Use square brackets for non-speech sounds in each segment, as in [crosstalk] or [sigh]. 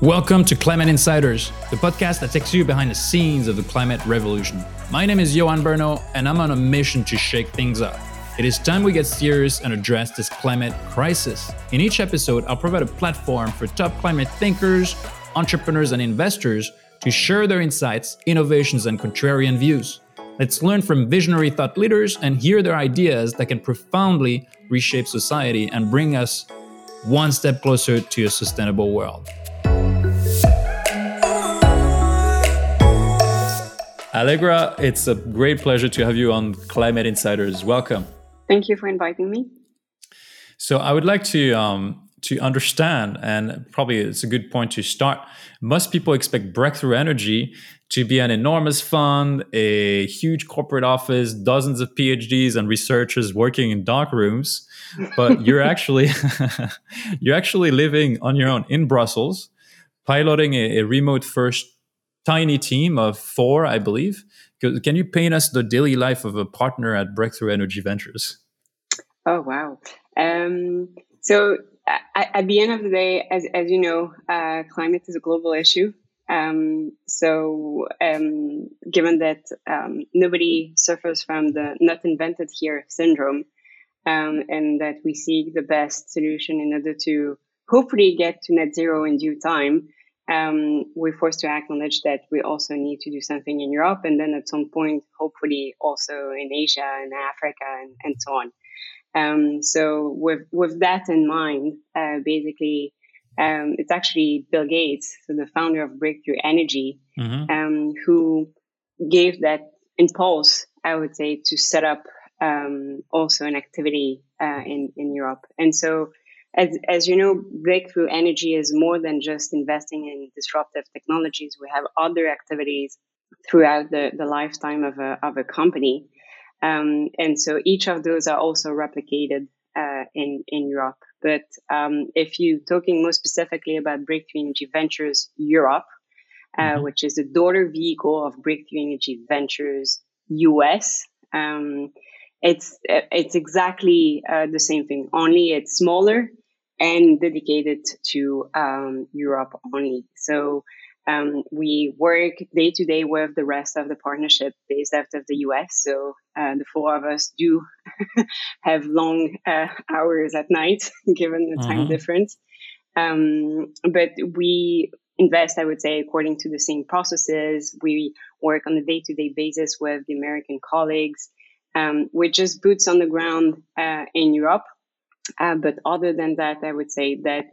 Welcome to Climate Insiders, the podcast that takes you behind the scenes of the climate revolution. My name is Johan Berno, and I'm on a mission to shake things up. It is time we get serious and address this climate crisis. In each episode, I'll provide a platform for top climate thinkers, entrepreneurs, and investors to share their insights, innovations, and contrarian views. Let's learn from visionary thought leaders and hear their ideas that can profoundly reshape society and bring us one step closer to a sustainable world. Allegra, it's a great pleasure to have you on Climate Insiders. Welcome. Thank you for inviting me. So, I would like to um, to understand, and probably it's a good point to start. Most people expect Breakthrough Energy to be an enormous fund, a huge corporate office, dozens of PhDs and researchers working in dark rooms, but [laughs] you're actually [laughs] you're actually living on your own in Brussels, piloting a, a remote first tiny team of four, I believe. Can you paint us the daily life of a partner at Breakthrough Energy Ventures? Oh wow! Um, so at the end of the day, as as you know, uh, climate is a global issue. Um, so, um, given that um, nobody suffers from the not invented here syndrome, um, and that we seek the best solution in order to hopefully get to net zero in due time, um, we're forced to acknowledge that we also need to do something in Europe, and then at some point, hopefully, also in Asia and Africa and, and so on. Um, so, with with that in mind, uh, basically um, it's actually Bill Gates, so the founder of Breakthrough Energy, mm-hmm. um, who gave that impulse, I would say, to set up um, also an activity uh, in in Europe. And so, as as you know, Breakthrough Energy is more than just investing in disruptive technologies. We have other activities throughout the, the lifetime of a of a company, um, and so each of those are also replicated uh, in in Europe. But um, if you're talking more specifically about Breakthrough Energy Ventures Europe, uh, mm-hmm. which is the daughter vehicle of Breakthrough Energy Ventures US, um, it's it's exactly uh, the same thing. Only it's smaller and dedicated to um, Europe only. So um, we work day to day with the rest of the partnership based out of the US. So uh, the four of us do [laughs] have long uh, hours at night, [laughs] given the time mm-hmm. difference. Um, but we invest, I would say, according to the same processes. We work on a day to day basis with the American colleagues. Um, we're just boots on the ground uh, in Europe. Uh, but other than that, I would say that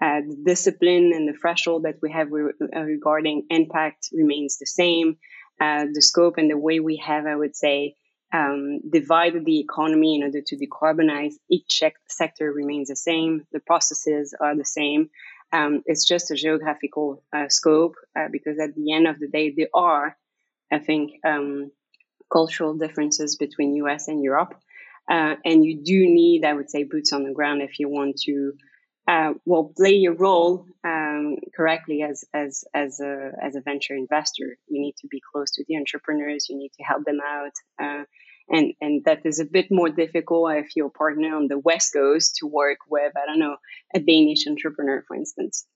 uh, the discipline and the threshold that we have re- uh, regarding impact remains the same. Uh, the scope and the way we have, I would say, um, divided the economy in order to decarbonize each sector remains the same. The processes are the same. Um, it's just a geographical uh, scope uh, because at the end of the day, there are, I think, um, cultural differences between US and Europe. Uh, and you do need, I would say, boots on the ground if you want to uh, will play your role um, correctly as as as a as a venture investor. You need to be close to the entrepreneurs. You need to help them out, uh, and and that is a bit more difficult if you're a partner on the west coast to work with I don't know a Danish entrepreneur, for instance.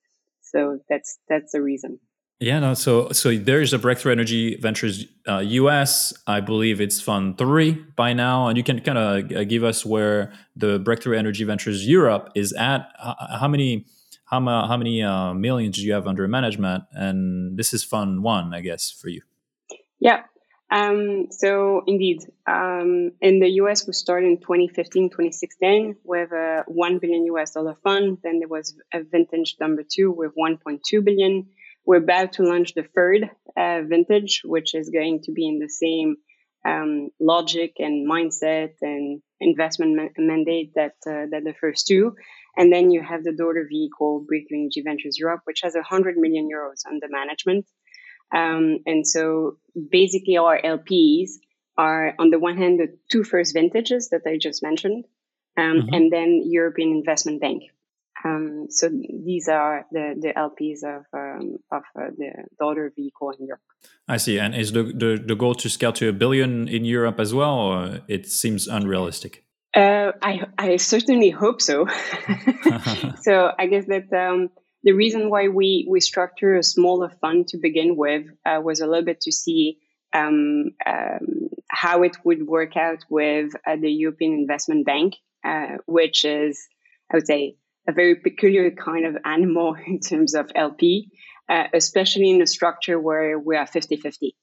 So that's that's the reason. Yeah, no. So, so there's a Breakthrough Energy Ventures uh, US. I believe it's Fund Three by now, and you can kind of uh, give us where the Breakthrough Energy Ventures Europe is at. How many, how, how many uh, millions do you have under management? And this is Fund One, I guess, for you. Yeah. Um, so indeed, um, in the US, we started in 2015, 2016 with a 1 billion US dollar fund. Then there was a vintage number two with 1.2 billion we're about to launch the third uh, vintage, which is going to be in the same um, logic and mindset and investment ma- mandate that uh, that the first two. And then you have the daughter vehicle, Breakthrough Energy Ventures Europe, which has 100 million euros under management. Um, and so basically, our LPs are on the one hand the two first vintages that I just mentioned, um, mm-hmm. and then European Investment Bank. Um, so these are the, the LPs of um, of uh, the daughter vehicle in Europe. I see. And is the, the, the goal to scale to a billion in Europe as well, or it seems unrealistic? Uh, I I certainly hope so. [laughs] [laughs] so I guess that um, the reason why we we structure a smaller fund to begin with uh, was a little bit to see um, um, how it would work out with uh, the European Investment Bank, uh, which is, I would say, a very peculiar kind of animal [laughs] in terms of LP, uh, especially in a structure where we are 50 50.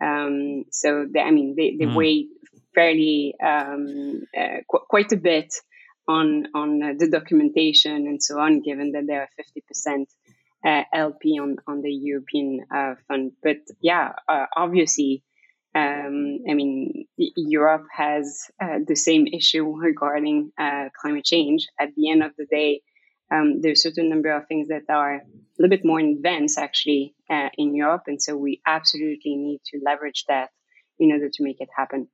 Um, so, they, I mean, they, they mm. weigh fairly um, uh, qu- quite a bit on on uh, the documentation and so on, given that they are 50% uh, LP on, on the European uh, fund. But yeah, uh, obviously, um, I mean, Europe has uh, the same issue regarding uh, climate change. At the end of the day, um, there's a certain number of things that are a little bit more advanced actually in Europe. And so we absolutely need to leverage that in order to make it happen.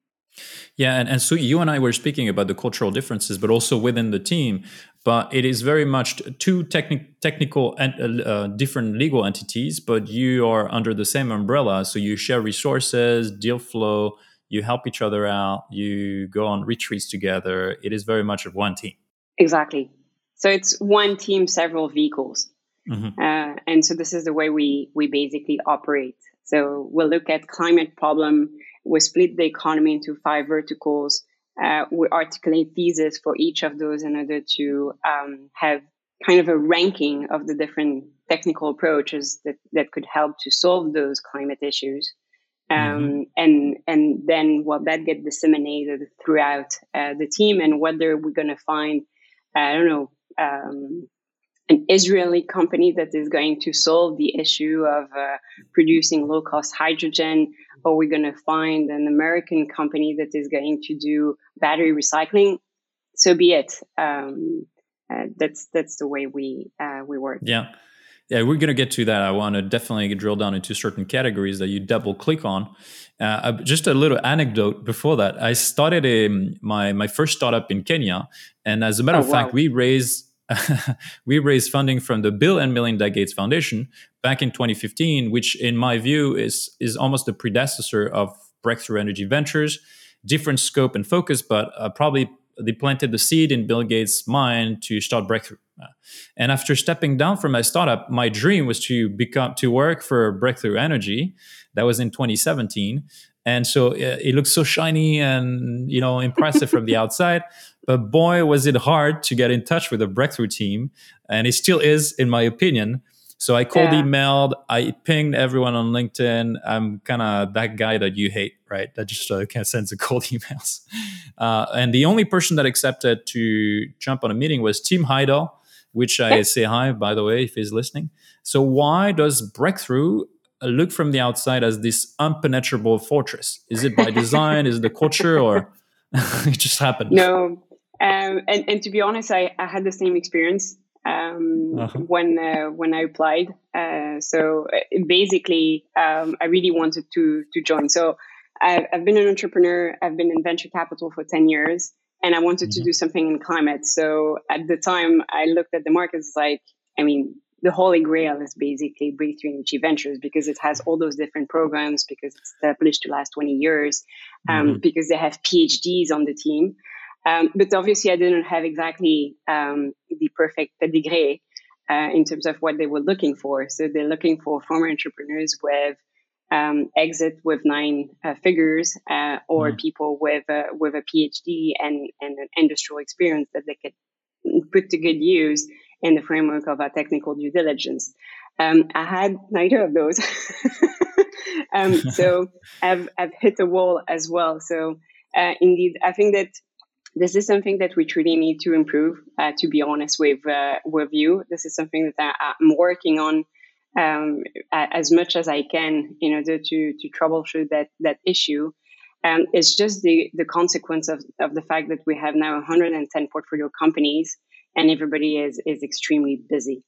Yeah, and, and so you and I were speaking about the cultural differences, but also within the team. But it is very much two techni- technical and uh, uh, different legal entities, but you are under the same umbrella. So you share resources, deal flow, you help each other out, you go on retreats together. It is very much of one team. Exactly. So it's one team, several vehicles. Mm-hmm. Uh, and so this is the way we we basically operate. So we'll look at climate problem we split the economy into five verticals. Uh, we articulate theses for each of those in order to um, have kind of a ranking of the different technical approaches that, that could help to solve those climate issues. Um, mm-hmm. and and then well that get disseminated throughout uh, the team and whether we're going to find I don't know um, an Israeli company that is going to solve the issue of uh, producing low cost hydrogen, or we're going to find an American company that is going to do battery recycling. So be it. Um, uh, that's that's the way we uh, we work. Yeah. Yeah, we're going to get to that. I want to definitely drill down into certain categories that you double click on. Uh, just a little anecdote before that. I started a, my my first startup in Kenya, and as a matter oh, of fact, we raised [laughs] we raised funding from the Bill and Melinda Gates Foundation back in 2015, which, in my view, is is almost the predecessor of Breakthrough Energy Ventures. Different scope and focus, but uh, probably they planted the seed in Bill Gates' mind to start Breakthrough. And after stepping down from my startup, my dream was to become to work for Breakthrough Energy. That was in 2017, and so uh, it looked so shiny and you know impressive from the [laughs] outside but boy, was it hard to get in touch with the breakthrough team. And it still is, in my opinion. So I called, yeah. emailed, I pinged everyone on LinkedIn. I'm kind of that guy that you hate, right? That just uh, can't send the [laughs] cold emails. Uh, and the only person that accepted to jump on a meeting was Tim Heidel, which I say hi, by the way, if he's listening. So why does Breakthrough look from the outside as this impenetrable fortress? Is it by [laughs] design? is it the culture or [laughs] it just happened? No, um, and, and to be honest, I, I had the same experience um, uh-huh. when uh, when I applied. Uh, so uh, basically, um, I really wanted to to join. So I've, I've, been an entrepreneur. I've been in venture capital for ten years, and I wanted mm-hmm. to do something in climate. So at the time, I looked at the markets like, I mean, the holy grail is basically Breakthrough Energy Ventures because it has all those different programs, because it's established to last 20 years, um, mm-hmm. because they have PhDs on the team. Um, but obviously, I didn't have exactly um, the perfect pedigree uh, in terms of what they were looking for. So they're looking for former entrepreneurs with um, exit with nine uh, figures, uh, or mm. people with a, with a PhD and, and an industrial experience that they could put to good use in the framework of a technical due diligence. Um, I had neither of those. [laughs] Um, so [laughs] I've, I've hit the wall as well. So uh, indeed, I think that this is something that we truly need to improve. Uh, to be honest with uh, with you, this is something that I, am working on um, as much as I can in order to to troubleshoot that that issue. Um, it's just the the consequence of, of the fact that we have now 110 portfolio companies and everybody is is extremely busy.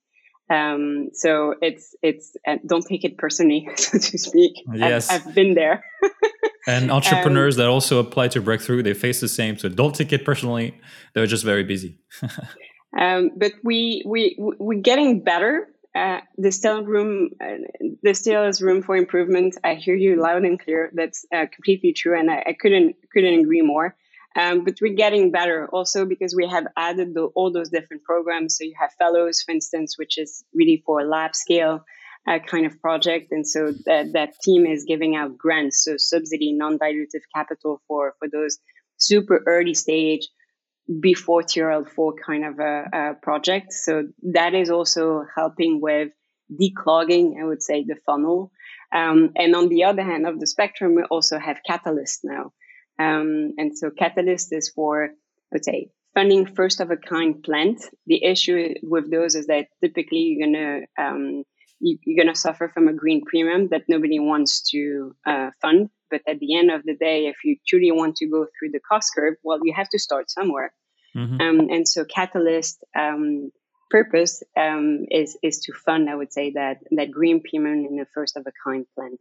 Um, so it's it's uh, don't take it personally, [laughs] so to speak. Yes, I've, I've been there. [laughs] and entrepreneurs um, that also apply to breakthrough they face the same so don't take it personally. They're just very busy. [laughs] Um, but we we we're getting better uh, there's still room uh, there still is room for improvement. I hear you loud and clear. That's uh, completely true and I, I, couldn't couldn't agree more Um, but we're getting better also because we have added the, all those different programs. So you have fellows, for instance, which is really for lab scale uh, kind of project. And so that, that team is giving out grants, so subsidy, non-dilutive capital for, for those super early stage before TRL4 kind of a, a project. So that is also helping with declogging, I would say, the funnel. Um, and on the other hand of the spectrum, we also have Catalyst now. Um, and so Catalyst is for, let's say, funding first of a kind plant. The issue with those is that typically you're gonna um, you, are gonna suffer from a green premium that nobody wants to uh, fund. But at the end of the day, if you truly want to go through the cost curve, well, you have to start somewhere. Mm-hmm. Um, and so Catalyst um, purpose um, is is to fund, I would say, that that green premium in a first of a kind plant.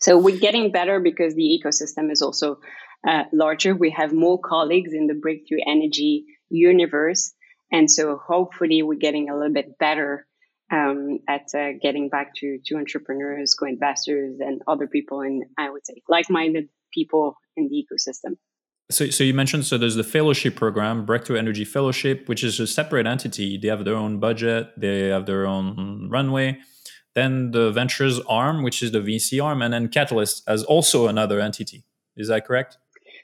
So we're getting better because the ecosystem is also uh, larger. We have more colleagues in the breakthrough energy universe. And so hopefully we're getting a little bit better um, at uh, getting back to, to entrepreneurs, co-investors, and other people, and I would say like-minded people in the ecosystem. So, so you mentioned so there's the fellowship program, Breakthrough Energy Fellowship, which is a separate entity. They have their own budget, they have their own runway. Then the ventures arm, which is the VC arm, and then Catalyst as also another entity. Is that correct?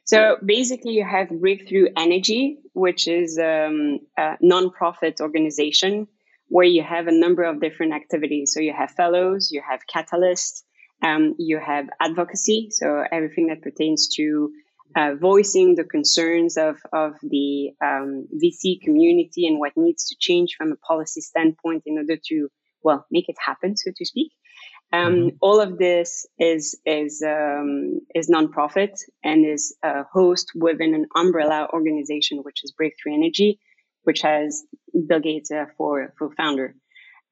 So basically, you have Breakthrough Energy, which is um, a nonprofit organization where you have a number of different activities. So you have fellows, you have Catalyst, um, you have advocacy. So everything that pertains to uh, voicing the concerns of, of the um, VC community and what needs to change from a policy standpoint in order to, well, make it happen, so to speak. Um, mm-hmm. All of this is is um, is nonprofit and is a host within an umbrella organization, which is Breakthrough Energy, which has Bill Gates uh, for for founder.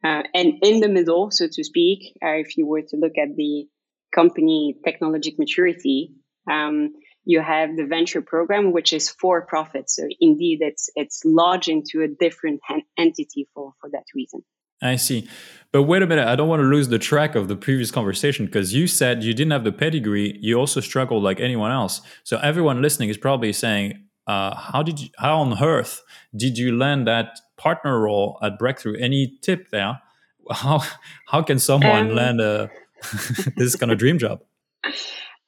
Uh, and in the middle, so to speak, uh, if you were to look at the company technologic maturity, um, you have the venture program, which is for profit. So indeed, it's it's lodged into a different entity for for that reason. I see. But wait a minute, I don't want to lose the track of the previous conversation because you said you didn't have the pedigree. You also struggled like anyone else. So everyone listening is probably saying, uh, "How did you? How on earth did you land that partner role at Breakthrough? Any tip there? How how can someone um, land a [laughs] this kind of dream job?" [laughs]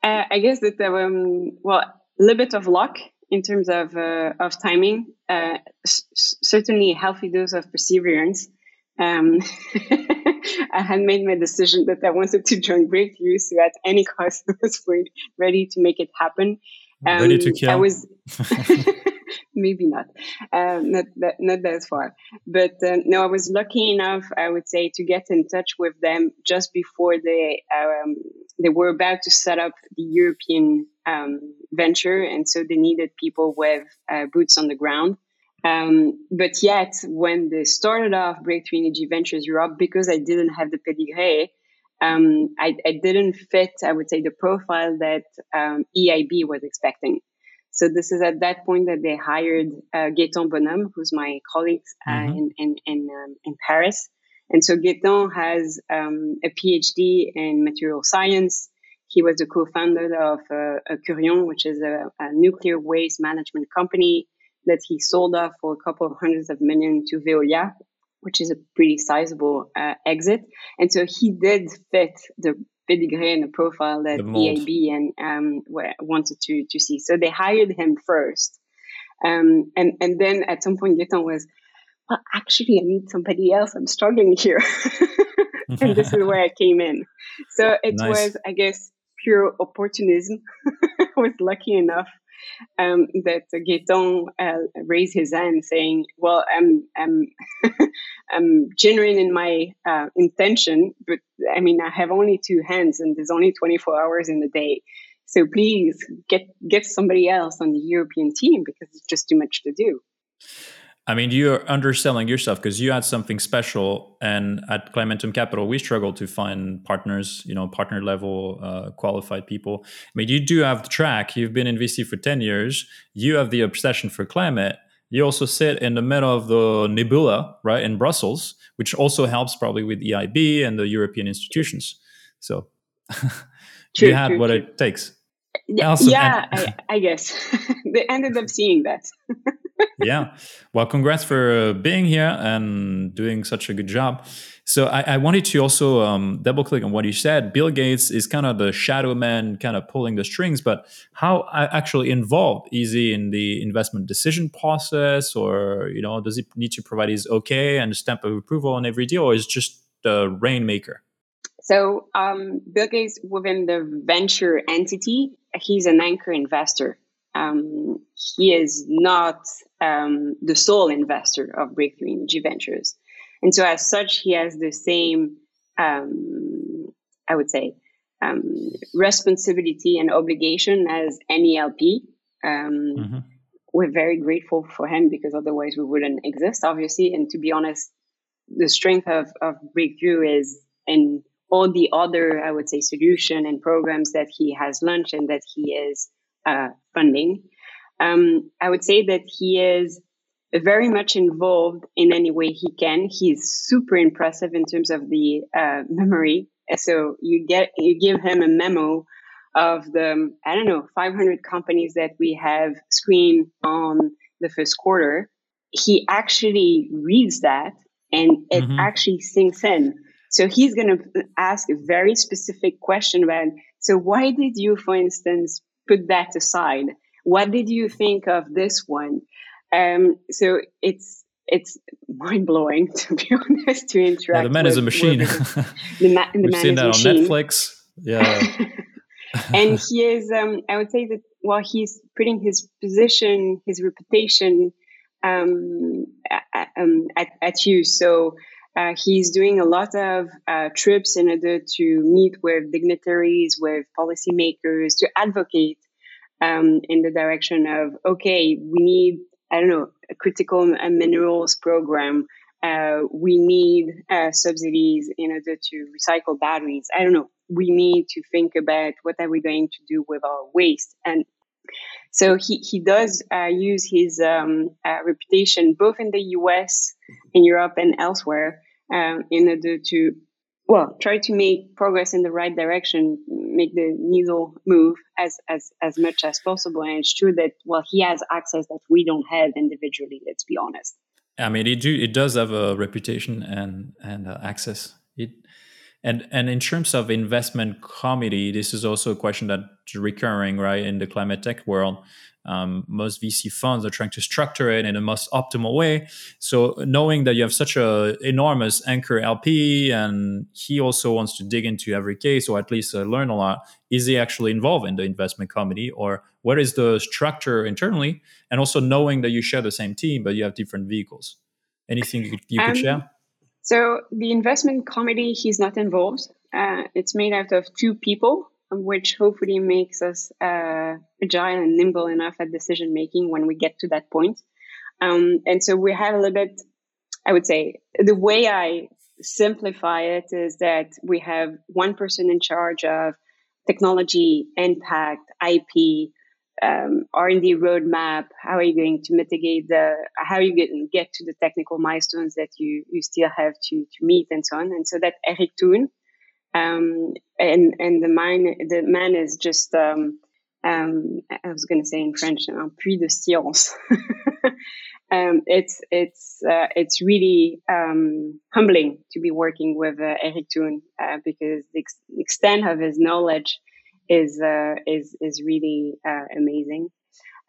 Uh, I guess that there um, well, a little bit of luck in terms of uh, of timing. Uh, s- certainly, a healthy dose of perseverance um, [laughs] I had made my decision that I wanted to join Breakthrough, so at any cost, [laughs] I was ready to make it happen. Um, ready to kill. I was [laughs] maybe not, um, not that not that far, but uh, no, I was lucky enough, I would say, to get in touch with them just before they um, they were about to set up the European um, venture, and so they needed people with uh, boots on the ground. Um, but yet, when they started off Breakthrough Energy Ventures Europe, because I didn't have the pedigree, um, I, I, didn't fit, I would say, the profile that um, EIB was expecting. So this is at that point that they hired uh, Gaetan Bonhomme, who's my colleague uh, mm-hmm. in in in, um, in, Paris. And so Gaetan has um, a PhD in material science. He was the co-founder of uh, Kurion, which is a, a nuclear waste management company that he sold off for a couple of hundreds of million to Veolia, which is a pretty sizable uh, exit. And so he did fit the pedigree and the profile that the EIB and um, wanted to to see. So they hired him first, um, and and then at some point Gaetan was, well, actually, I need somebody else. I'm struggling here, [laughs] and this is where I came in. So it nice. was, I guess, pure opportunism. [laughs] I was lucky enough um, that Gaetan uh, raised his hand saying, well, I'm, I'm, [laughs] I'm genuine in my uh, intention, but I mean, I have only two hands and there's only 24 hours in the day. So please get, get somebody else on the European team because it's just too much to do. I mean, you're underselling yourself because you had something special. And at Climentum Capital, we struggle to find partners, you know, partner level uh, qualified people. I mean, you do have the track. You've been in VC for 10 years. You have the obsession for climate. You also sit in the middle of the nebula, right, in Brussels, which also helps probably with EIB and the European institutions. So [laughs] true, you had true, what true. it takes. [laughs] Yeah, I, I, guess [laughs] they ended up seeing that. [laughs] yeah. Well, congrats for uh, being here and doing such a good job. So I, I wanted to also um, double click on what you said. Bill Gates is kind of the shadow man, kind of pulling the strings. But how actually involved is he in the investment decision process, or you know, does he need to provide his okay and stamp of approval on every deal, or is just the rainmaker? So um, Bill Gates within the venture entity, he's an anchor investor. Um, he is not um, the sole investor of Breakthrough Energy Ventures, and so as such, he has the same, um, I would say, um, responsibility and obligation as any LP. Um, mm-hmm. We're very grateful for him because otherwise we wouldn't exist, obviously. And to be honest, the strength of, of Breakthrough is in all the other, I would say, solution and programs that he has launched and that he is uh, funding. Um, I would say that he is very much involved in any way he can. He's super impressive in terms of the uh, memory. So you get you give him a memo of the I don't know 500 companies that we have screened on the first quarter. He actually reads that and it mm-hmm. actually sinks in. So he's going to ask a very specific question about, so why did you, for instance, put that aside? What did you think of this one? Um, so it's it's mind blowing [laughs] to be honest to interact. Yeah, the man with, is a machine. [laughs] the, ma- the We've man seen that on Netflix. Yeah. [laughs] and he is, um, I would say that while he's putting his position, his reputation um, at, um, at, at use. So uh, he's doing a lot of uh, trips in order to meet with dignitaries, with policymakers, to advocate um, in the direction of okay, we need I don't know a critical minerals program. Uh, we need uh, subsidies in order to recycle batteries. I don't know. We need to think about what are we going to do with our waste and so he, he does uh, use his um, uh, reputation both in the US, in Europe, and elsewhere um, in order to, well, try to make progress in the right direction, make the needle move as, as, as much as possible. And it's true that, well, he has access that we don't have individually, let's be honest. I mean, it, do, it does have a reputation and, and uh, access. It, and and in terms of investment committee, this is also a question that's recurring, right, in the climate tech world. Um, most VC funds are trying to structure it in the most optimal way. So knowing that you have such a enormous anchor LP, and he also wants to dig into every case, or at least uh, learn a lot, is he actually involved in the investment committee, or what is the structure internally? And also knowing that you share the same team, but you have different vehicles. Anything you could, you could um, share? So the investment committee, he's not involved. Uh, it's made out of two people, which hopefully makes us uh, agile and nimble enough at decision making when we get to that point. Um, and so we have a little bit, I would say, the way I simplify it is that we have one person in charge of technology, impact, IP, um, R&D roadmap? How are you going to mitigate the? How are you going to get to the technical milestones that you you still have to to meet and so on? And so that Eric Toone, um, and and the man the man is just um, um, I was going to say in French, un puits de science. [laughs] um, it's it's uh, it's really um, humbling to be working with uh, Eric Toone uh, because the ex- extent of his knowledge is uh, is is really uh, amazing.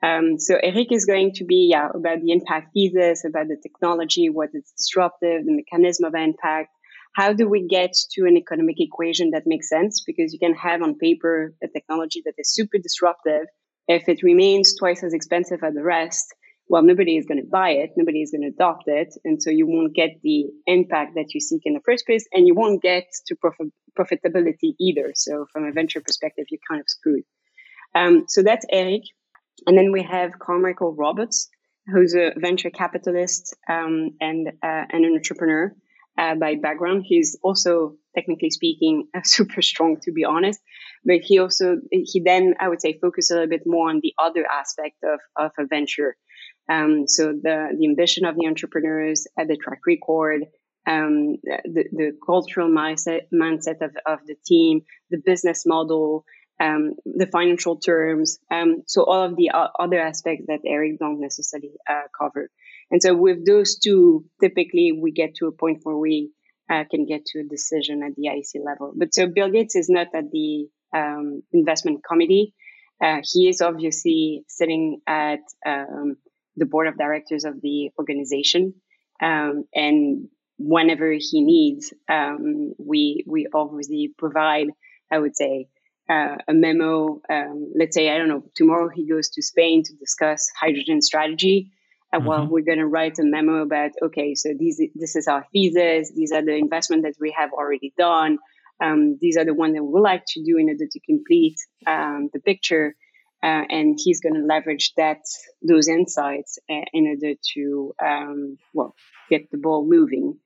Um, so Eric is going to be yeah about the impact thesis, about the technology, what is disruptive, the mechanism of impact. How do we get to an economic equation that makes sense? Because you can have on paper a technology that is super disruptive. If it remains twice as expensive as the rest, well, nobody is going to buy it, nobody is going to adopt it, and so you won't get the impact that you seek in the first place, and you won't get to profit profitability either. So from a venture perspective, you're kind of screwed. Um, so that's Eric. And then we have Carmichael Roberts, who's a venture capitalist um, and, uh, and an entrepreneur uh, by background. He's also, technically speaking, [laughs] super strong, to be honest. But he also, he then, I would say, focus a little bit more on the other aspect of, of a venture. Um, so the, the ambition of the entrepreneurs, uh, the track record, um, the, the cultural mindset, mindset of, of the team, the business model, um, the financial terms. Um, so all of the other aspects that Eric don't necessarily uh, cover. And so with those two, typically we get to a point where we uh, can get to a decision at the IC level. But so Bill Gates is not at the um, investment committee. Uh, he is obviously sitting at um, the board of directors of the organization. Um, and whenever he needs, um, we, we obviously provide, I would say, uh, a memo. Um, let's say, I don't know, tomorrow he goes to Spain to discuss hydrogen strategy. Uh, mm-hmm. Well, we're going to write a memo about, okay, so these, this is our thesis. These are the investment that we have already done. Um, these are the ones that we would like to do in order to complete um, the picture. Uh, and he's going to leverage that those insights uh, in order to um, well get the ball moving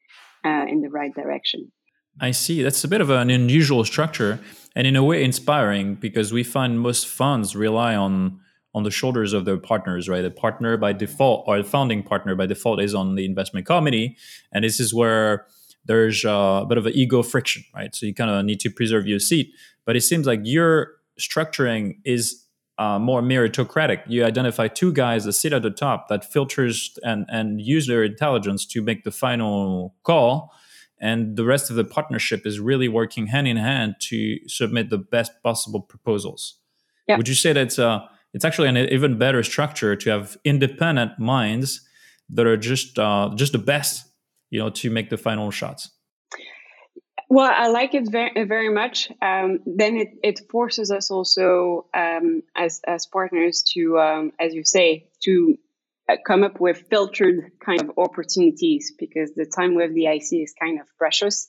uh, in the right direction. I see. That's a bit of an unusual structure, and in a way inspiring because we find most funds rely on on the shoulders of their partners, right? The partner by default or the founding partner by default is on the investment committee, and this is where there's a bit of an ego friction, right? So you kind of need to preserve your seat. But it seems like your structuring is uh, more meritocratic. You identify two guys that sit at the top that filters and and use their intelligence to make the final call and the rest of the partnership is really working hand in hand to submit the best possible proposals. Yeah. Would you say that uh, it's actually an even better structure to have independent minds that are just uh, just the best, you know, to make the final shots? Well, I like it very, very much. Um, then it, it forces us also um, as as partners to, um, as you say, to uh, come up with filtered kind of opportunities because the time with the IC is kind of precious.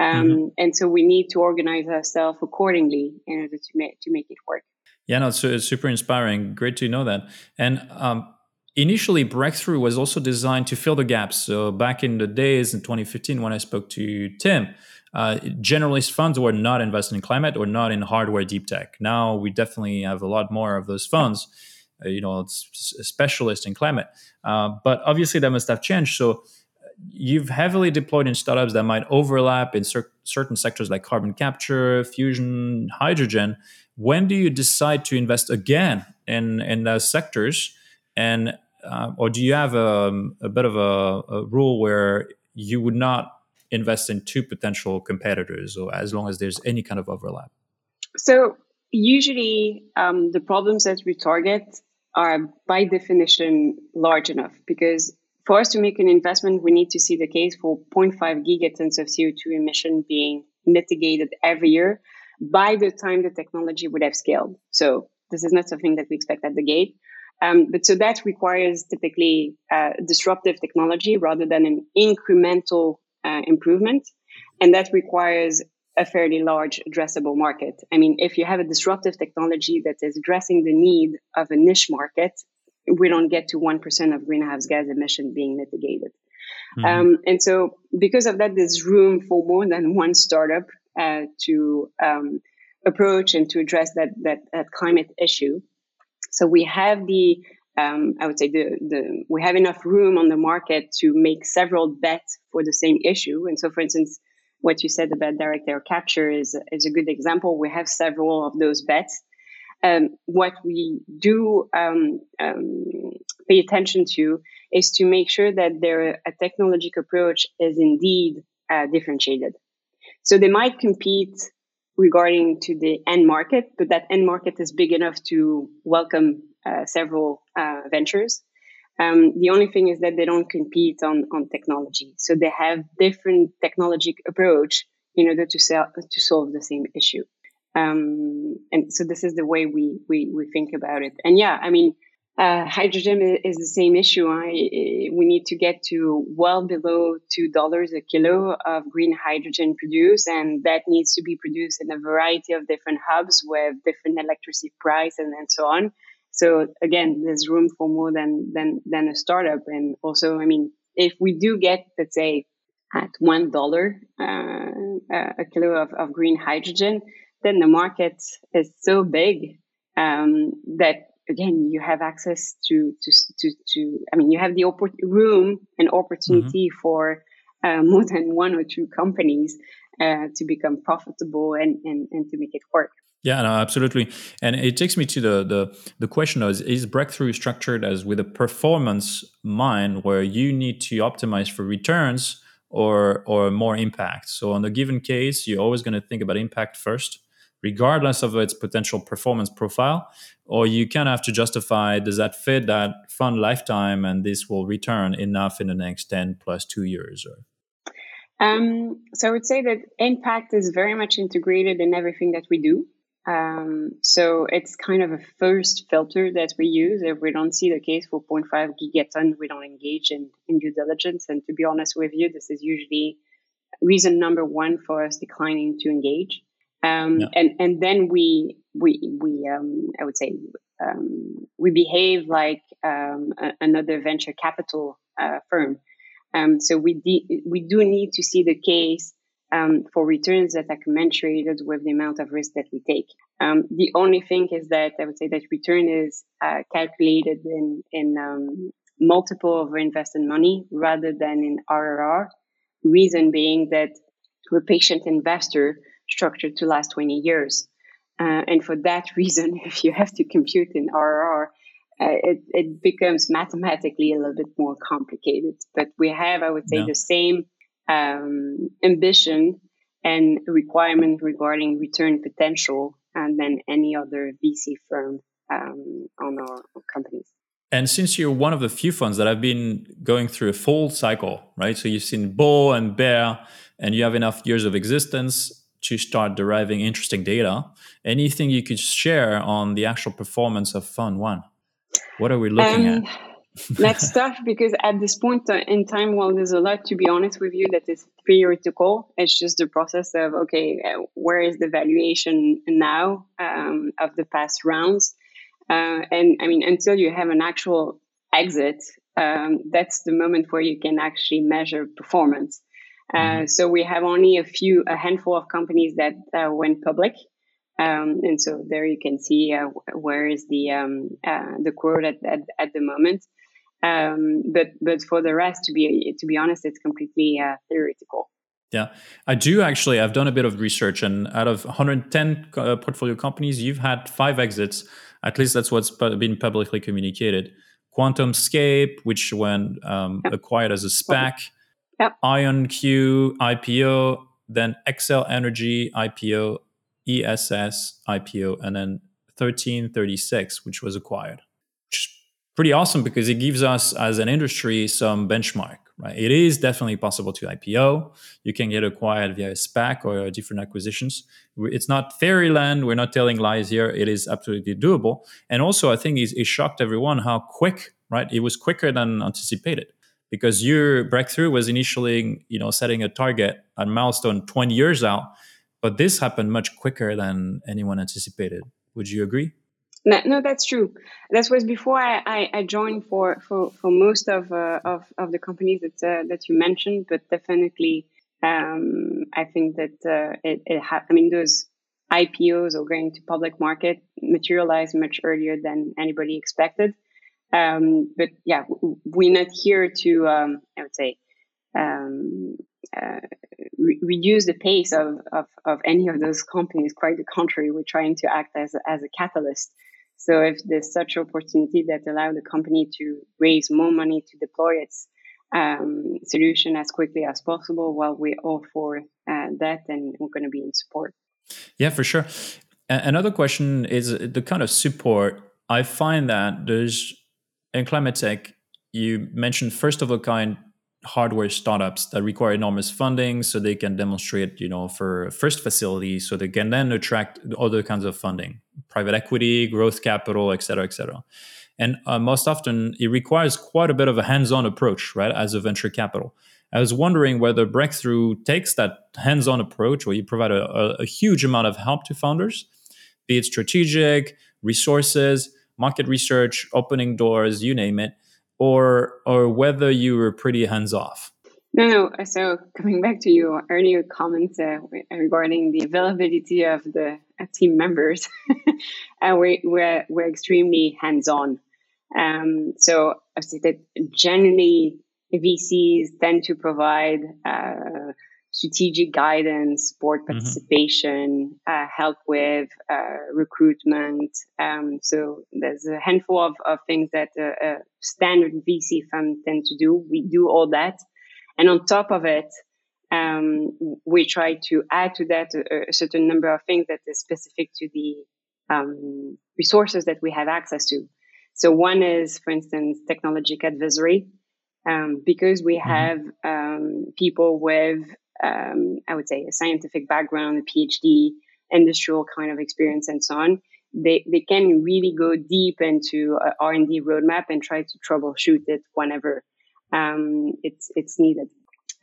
Um, mm-hmm. And so we need to organize ourselves accordingly in order to make, to make it work. Yeah, no, it's, it's super inspiring. Great to know that. And um, initially, Breakthrough was also designed to fill the gaps. So back in the days in 2015, when I spoke to Tim, uh, generalist funds were not invested in climate or not in hardware deep tech. Now we definitely have a lot more of those funds. Uh, you know, it's specialist in climate. Uh, but obviously, that must have changed. So you've heavily deployed in startups that might overlap in cer- certain sectors like carbon capture, fusion, hydrogen. When do you decide to invest again in in those sectors, and uh, or do you have a, a bit of a, a, rule where you would not invest in two potential competitors, or as long as there's any kind of overlap? So usually, um, the problems that we target are by definition large enough because for us to make an investment, we need to see the case for 0.5 gigatons of CO2 emission being mitigated every year by the time the technology would have scaled. So this is not something that we expect at the gate. Um, but so that requires typically uh, disruptive technology rather than an incremental uh, improvement. And that requires a fairly large addressable market. I mean, if you have a disruptive technology that is addressing the need of a niche market, we don't get to 1% of greenhouse gas emission being mitigated. Mm-hmm. Um, and so, because of that, there's room for more than one startup uh, to um, approach and to address that, that, that climate issue. So we have the um, I would say the, the we have enough room on the market to make several bets for the same issue. And so, for instance, what you said about direct air capture is, is a good example. We have several of those bets. Um, what we do um, um, pay attention to is to make sure that their a technological approach is indeed uh, differentiated. So they might compete regarding to the end market, but that end market is big enough to welcome uh, several uh, ventures. Um, the only thing is that they don't compete on, on technology. So they have different technology approach in order to, sell, to solve the same issue. Um, and so this is the way we, we, we think about it. And yeah, I mean, uh, hydrogen is, the same issue. We need to get to well below two dollars a kilo of green hydrogen produced, and that needs to be produced in a variety of different hubs with different electricity price and, and so on. So again, there's room for more than than than a startup. And also, I mean, if we do get, let's say, at one dollar uh, a kilo of, of green hydrogen, then the market is so big um, that again you have access to to to, to I mean, you have the oppor- room and opportunity mm-hmm. for uh, more than one or two companies uh, to become profitable and, and and to make it work. Yeah, no, absolutely. And it takes me to the the the question is is breakthrough structured as with a performance mind where you need to optimize for returns or or more impact. So on a given case, you're always going to think about impact first, regardless of its potential performance profile, or you kind of have to justify does that fit that fund lifetime and this will return enough in the next 10 plus two years or um, so I would say that impact is very much integrated in everything that we do. Um, so it's kind of a first filter that we use. If we don't see the case for 0.5 gigaton, we don't engage in, in due diligence. And to be honest with you, this is usually reason number one for us declining to engage. Um, yeah. and, and then we, we, we, um, I would say, um, we behave like, um, a, another venture capital, uh, firm. Um, so we, de- we do need to see the case um, for returns that are commensurated with the amount of risk that we take. Um, the only thing is that I would say that return is uh, calculated in in um, multiple of invested money rather than in IRR. Reason being that we're patient investor structured to last 20 years. Uh, and for that [laughs] reason, if you have to compute in IRR, uh, it, it becomes mathematically a little bit more complicated. But we have, I would say, yeah. the same um, ambition and requirement regarding return potential and than any other VC firm um, on our companies. And since you're one of the few funds that have been going through a full cycle, right? So you've seen bull and bear, and you have enough years of existence to start deriving interesting data. Anything you could share on the actual performance of Fund One? What are we looking um, at? That's tough because at this point in time, well, there's a lot to be honest with you that is theoretical. It's just the process of okay, uh, where is the valuation now um, of the past rounds, uh, and I mean until you have an actual exit, um, that's the moment where you can actually measure performance. Uh, mm-hmm. so we have only a few, a handful of companies that uh, went public. Um, and so there you can see uh, where is the um, uh, the quote at, at, at the moment. Um, but but for the rest, to be to be honest, it's completely uh, theoretical. Yeah, I do actually. I've done a bit of research, and out of 110 uh, portfolio companies, you've had five exits. At least that's what's been publicly communicated. QuantumScape, which went um, yep. acquired as a SPAC. Yep. IonQ IPO, then Xcel Energy IPO, ESS IPO, and then 1336, which was acquired pretty awesome because it gives us as an industry some benchmark right? It is definitely possible to ipo you can get acquired via spac or different acquisitions. It's not fairyland. We're not telling lies here. It is absolutely doable. And also i think it, shocked everyone how quick right? It was quicker than anticipated because your breakthrough was initially you know setting a target and milestone 20 years out but this happened much quicker than anyone anticipated. Would you agree no, no, that's true. That was before I, I, I joined for, for, for most of, uh, of, of the companies that, uh, that you mentioned, but definitely, um, I think that uh, it, it ha- I mean, those IPOs or going to public market materialized much earlier than anybody expected. Um, but yeah, we're not here to, um, I would say, um, uh, re- reduce the pace of, of, of any of those companies. Quite the contrary, we're trying to act as, as a catalyst so if there's such opportunity that allow the company to raise more money to deploy its um, solution as quickly as possible, well, we're all for uh, that and we're going to be in support. Yeah, for sure. Another question is the kind of support. I find that there's in climate tech, you mentioned first of a kind hardware startups that require enormous funding so they can demonstrate you know for first facility so they can then attract other kinds of funding private equity growth capital et cetera et cetera. And uh, most often it requires quite a bit of a hands-on approach right as a venture capital. I was wondering whether breakthrough takes that hands-on approach where you provide a, a, a huge amount of help to founders be it strategic resources market research opening doors you name it or or whether you were pretty hands off. No, no. So coming back to your earlier comments uh, regarding the availability of the uh, team members, [laughs] uh, we, we're we're extremely hands on. Um, so I say that generally VCs tend to provide uh, strategic guidance, board mm-hmm. participation, mm-hmm. uh, help with uh, recruitment. Um, so there's a handful of, of things that a, a, standard VC fund tend to do. We do all that. And on top of it, um, we try to add to that a, a, certain number of things that is specific to the um, resources that we have access to. So one is, for instance, technological advisory. Um, because we mm-hmm. have um, people with um, I would say, a scientific background, a PhD, industrial kind of experience, and so on. They, they can really go deep into R&D roadmap and try to troubleshoot it whenever um, it's it's needed.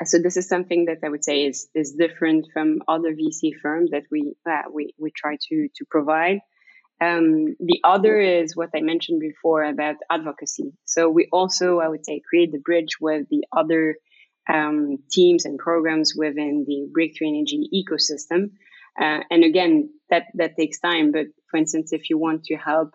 So this is something that I would say is is different from other VC firms that we uh, we we try to to provide. Um, the other is what I mentioned before about advocacy. So we also, I would say, create the bridge with the other um, teams and programs within the breakthrough energy ecosystem. Uh, and again, that, that takes time. But for instance, if you want to help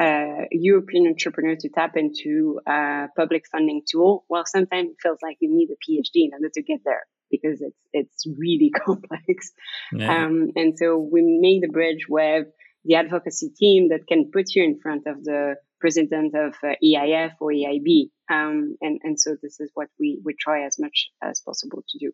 uh, European entrepreneur to tap into a public funding tool, well, sometimes it feels like you need a PhD in order to get there because it's it's really [laughs] complex. Yeah. Um, and so we make the bridge with the advocacy team that can put you in front of the president of uh, EIF or EIB. Um, and, and so this is what we, we try as much as possible to do.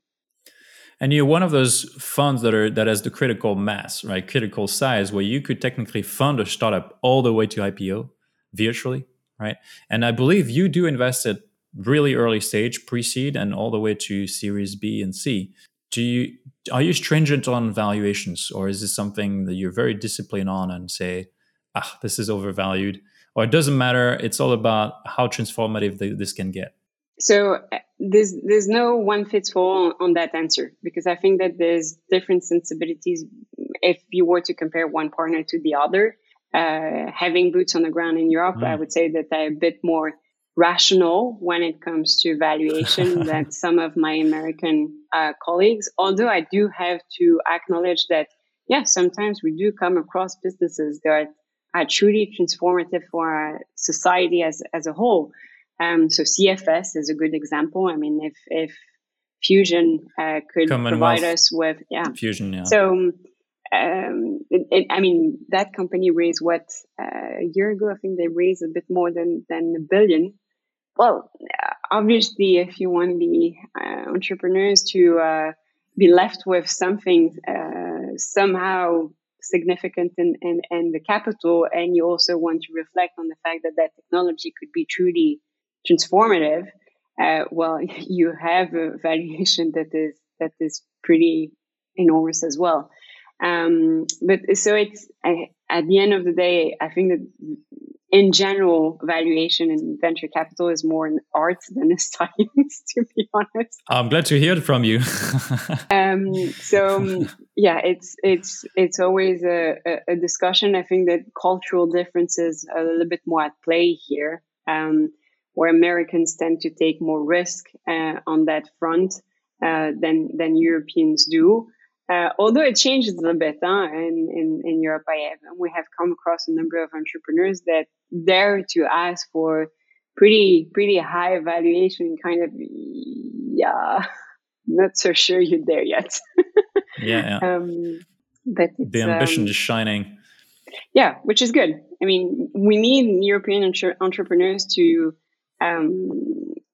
And you're one of those funds that are that has the critical mass, right? Critical size, where you could technically fund a startup all the way to IPO virtually, right? And I believe you do invest at really early stage, pre-seed, and all the way to Series B and C. Do you are you stringent on valuations, or is this something that you're very disciplined on and say, ah, this is overvalued? Or it doesn't matter. It's all about how transformative the, this can get. So uh, there's there's no one fits all on, that answer because I think that there's different sensibilities. If you were to compare one partner to the other, uh, having boots on the ground in Europe, mm. I would say that I'm a bit more rational when it comes to valuation [laughs] than some of my American uh, colleagues. Although I do have to acknowledge that, yeah, sometimes we do come across businesses that truly transformative for our society as, as a whole. Um, so CFS is a good example. I mean, if, if Fusion uh, could provide us with, yeah. Fusion, yeah. So, um, it, it, I mean, that company raised what uh, a year ago? I think they raised a bit more than than a billion. Well, obviously, if you want the uh, entrepreneurs to uh, be left with something uh, somehow significant in, in, in the capital. And you also want to reflect on the fact that that technology could be truly transformative. Uh, well, [laughs] you have a valuation that is that is pretty enormous as well. Um, but so it's I, at the end of the day, I think that in general, valuation in venture capital is more an art than a [laughs] science, to be honest. I'm glad to hear it from you. [laughs] um, so um, yeah, it's it's it's always a, a, discussion. I think that cultural differences are a little bit more at play here, um, where Americans tend to take more risk uh, on that front uh, than than Europeans do. Uh, although it changes a little bit huh? in, in, in Europe, I have, we have come across a number of entrepreneurs that dare to ask for pretty pretty high valuation. Kind of, yeah, [laughs] not so sure you're there yet. yeah, yeah. [laughs] Um, but the ambition um, is shining. Yeah, which is good. I mean, we need European entre- entrepreneurs to um,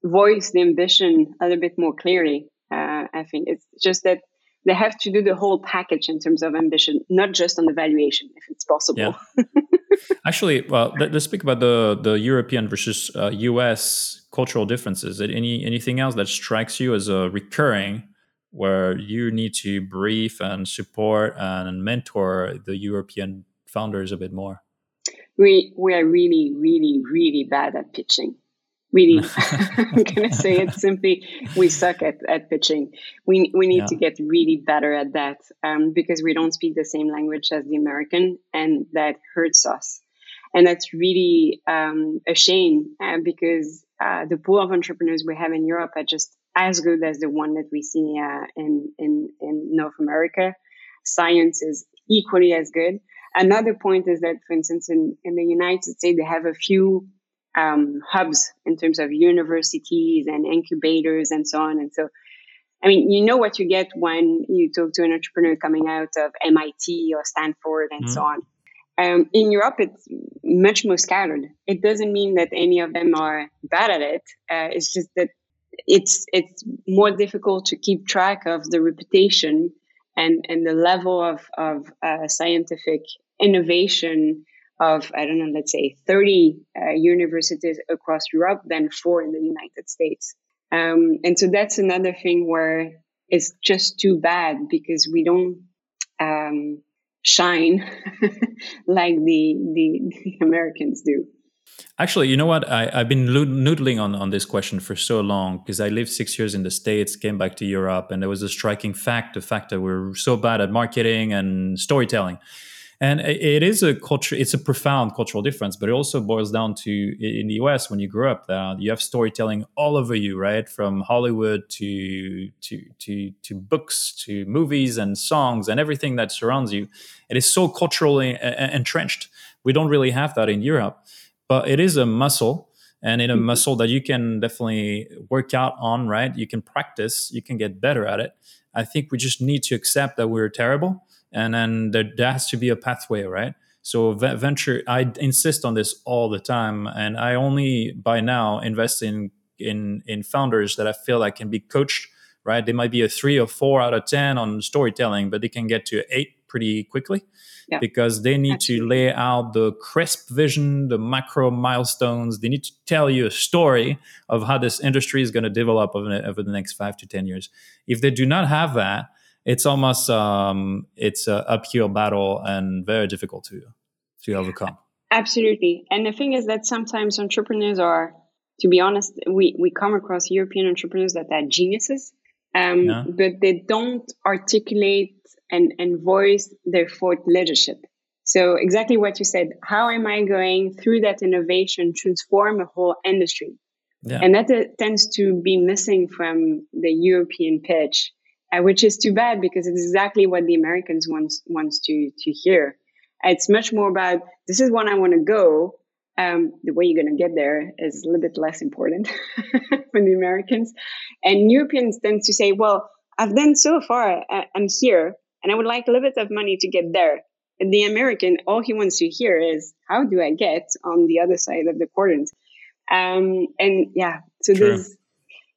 voice the ambition a little bit more clearly. Uh, I think it's just that they have to do the whole package in terms of ambition, not just on the valuation, if it's possible. Yeah. [laughs] Actually, well, let's speak about the the European versus uh, U.S. cultural differences. Any anything else that strikes you as a recurring, where you need to brief and support and mentor the European founders a bit more? We we are really really really bad at pitching really. [laughs] [laughs] I'm going to say it simply we suck at, at pitching. We, we need yeah. to get really better at that um, because we don't speak the same language as the american and that hurts us. And that's really um, a shame uh, because uh, the pool of entrepreneurs we have in europe are just as good as the one that we see uh, in, in, in north america. Science is equally as good. Another point is that for instance in, in the united states they have a few um, hubs in terms of universities and incubators and so on. And so I mean, you know what you get when you talk to an entrepreneur coming out of MIT or Stanford and mm-hmm. so on. Um, in Europe, it's much more scattered. It doesn't mean that any of them are bad at it. Uh, it's just that it's it's more difficult to keep track of the reputation and and the level of of uh, scientific innovation of I don't know, let's say thirty uh, universities across Europe than four in the United States. Um, and so that's another thing where it's just too bad because we don't um, shine [laughs] like the, the, the Americans do. Actually, you know what? I, have been noodling on, on this question for so long because I lived six years in the States, came back to Europe, and there was a striking fact the fact that we're so bad at marketing and storytelling and it is a culture it's a profound cultural difference but it also boils down to in the us when you grow up there you have storytelling all over you right? From hollywood to to to to books to movies and songs and everything that surrounds you. It is so culturally entrenched. We don't really have that in europe but it is a muscle and in a mm-hmm. muscle that you can definitely work out on right? You can practice you can get better at it. I think we just need to accept that we're terrible and then there, there has to be a pathway right? So venture i insist on this all the time. And i only by now invest in in in founders that i feel like can be coached right? They might be a three or four out of ten on storytelling but they can get to eight pretty quickly yeah. because they need Absolutely. to lay out the crisp vision the macro milestones. They need to tell you a story of how this industry is going to develop over, over the next five to ten years. If they do not have that it's almost um, it's a uphill battle and very difficult to to overcome. Absolutely, and the thing is that sometimes entrepreneurs are, to be honest, we we come across European entrepreneurs that are geniuses, um, yeah. but they don't articulate and and voice their thought leadership. So exactly what you said. How am I going through that innovation transform a whole industry? Yeah. And that uh, tends to be missing from the European pitch uh, which is too bad because it's exactly what the Americans want wants to to hear. It's much more about this is when I want to go. Um, the way you're going to get there is a little bit less important [laughs] for the Americans, and Europeans tend to say, "Well, I've done so far. I'm here, and I would like a little bit of money to get there." And the American, all he wants to hear is, "How do I get on the other side of the quadrant?" Um, and yeah, so True. this,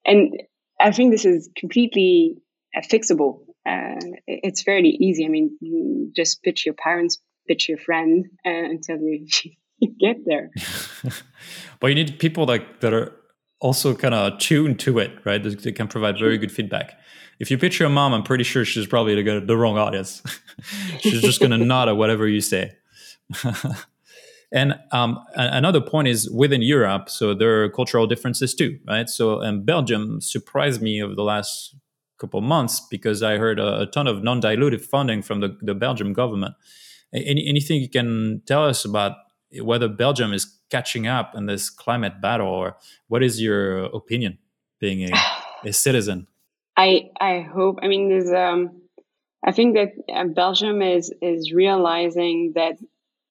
and I think this is completely fixable. Uh, it's fairly easy. I mean, you just pitch your parents, pitch your friend uh, until you, [laughs] you get there. [laughs] but you need people like that are also kind of tuned to it, right? They can provide very good feedback. If you pitch your mom, I'm pretty sure she's probably the, the wrong audience. [laughs] she's just going to nod at whatever you say. and um, another point is within Europe, so there are cultural differences too, right? So, and Belgium surprised me over the last couple months because I heard a, a ton of non-dilutive funding from the, the Belgium government. Any, anything you can tell us about whether Belgium is catching up in this climate battle, or what is your opinion, being a, a citizen? [sighs] I I hope. I mean, there's um, I think that uh, Belgium is is realizing that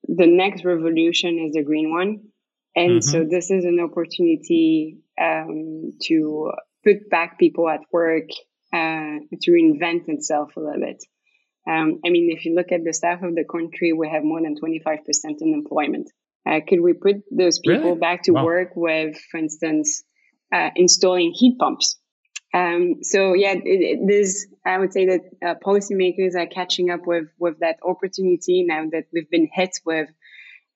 the next revolution is a green one, and mm-hmm. so this is an opportunity um, to put back people at work uh, to reinvent itself a little bit. Um, I mean, if you look at the staff of the country, we have more than 25% unemployment. Uh, could we put those people really? back to wow. work with, for instance, uh, installing heat pumps? Um, so yeah, it, it, this I would say that uh, policymakers are catching up with with that opportunity now that we've been hit with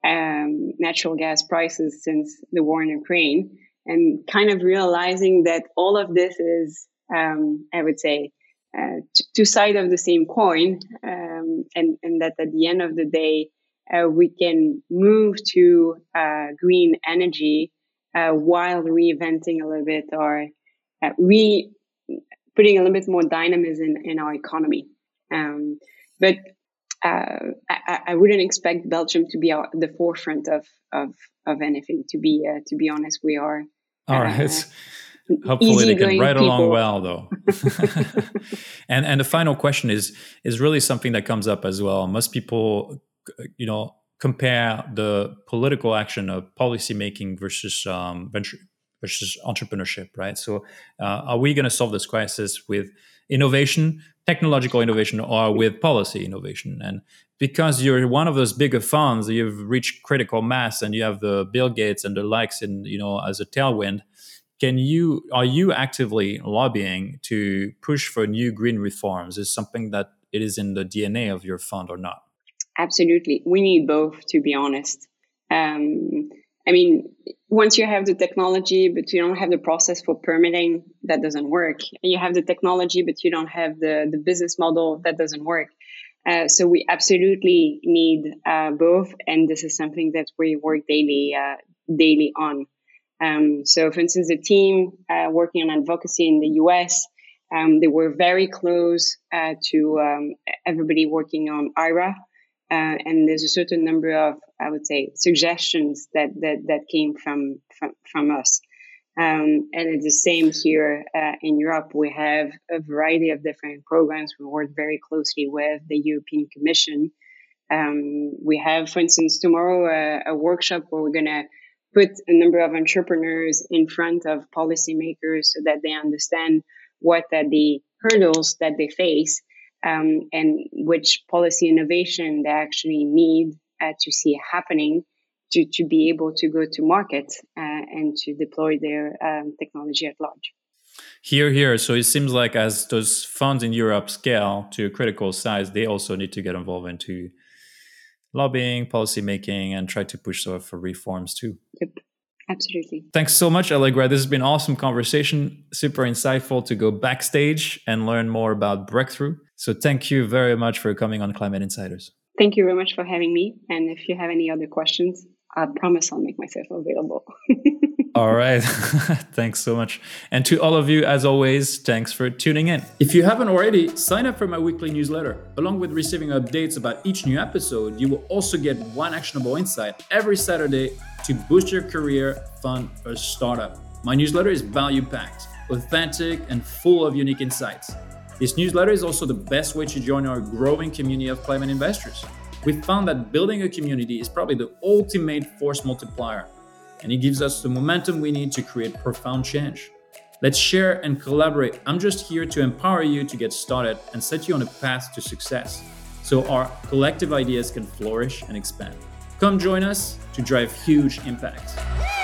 um, natural gas prices since the war in Ukraine, and kind of realizing that all of this is um, I would say, uh, two sides of the same coin, um, and, and that at the end of the day, uh, we can move to uh, green energy uh, while reinventing a little bit or uh, re putting a little bit more dynamism in, in our economy. Um, but uh, I, I, wouldn't expect Belgium to be our, the forefront of, of, of anything. To be to be honest, we are. All right. Hopefully they can ride people. along well though. [laughs] and and the final question is is really something that comes up as well. Most people you know compare the political action of policy making versus um, venture versus entrepreneurship, right? So, uh, are we going to solve this crisis with innovation, technological innovation, or with policy innovation? And because you're one of those bigger funds, you've reached critical mass, and you have the Bill Gates and the likes, in you know, as a tailwind. Can you are you actively lobbying to push for new green reforms? Is something that it is in the DNA of your fund or not? Absolutely, we need both. To be honest, um, I mean, once you have the technology, but you don't have the process for permitting, that doesn't work. And you have the technology, but you don't have the, the business model, that doesn't work. Uh, so we absolutely need uh, both, and this is something that we work daily uh, daily on. Um, so, for instance, the team uh, working on advocacy in the U.S. Um, they were very close uh, to um, everybody working on IRA, uh, and there's a certain number of I would say suggestions that that that came from from, from us. Um, and it's the same here uh, in Europe. We have a variety of different programs. We work very closely with the European Commission. Um, we have, for instance, tomorrow a, a workshop where we're going to put a number of entrepreneurs in front of policymakers so that they understand what are the hurdles that they face um, and which policy innovation they actually need uh, to see happening to, to be able to go to market uh, and to deploy their um, technology at large. Here, here. So it seems like as those funds in Europe scale to a critical size, they also need to get involved into lobbying, policy making, and try to push sort of for reforms too. Yep. Absolutely. Thanks so much, Allegra. This has been awesome conversation. Super insightful to go backstage and learn more about Breakthrough. So thank you very much for coming on Climate Insiders. Thank you very much for having me. And if you have any other questions, I promise I'll make myself available. [laughs] all right. [laughs] thanks so much. And to all of you, as always, thanks for tuning in. If you haven't already, sign up for my weekly newsletter. Along with receiving updates about each new episode, you will also get one actionable insight every Saturday to boost your career, fund, or startup. My newsletter is value packed, authentic, and full of unique insights. This newsletter is also the best way to join our growing community of climate investors. We found that building a community is probably the ultimate force multiplier, and it gives us the momentum we need to create profound change. Let's share and collaborate. I'm just here to empower you to get started and set you on a path to success so our collective ideas can flourish and expand. Come join us to drive huge impact.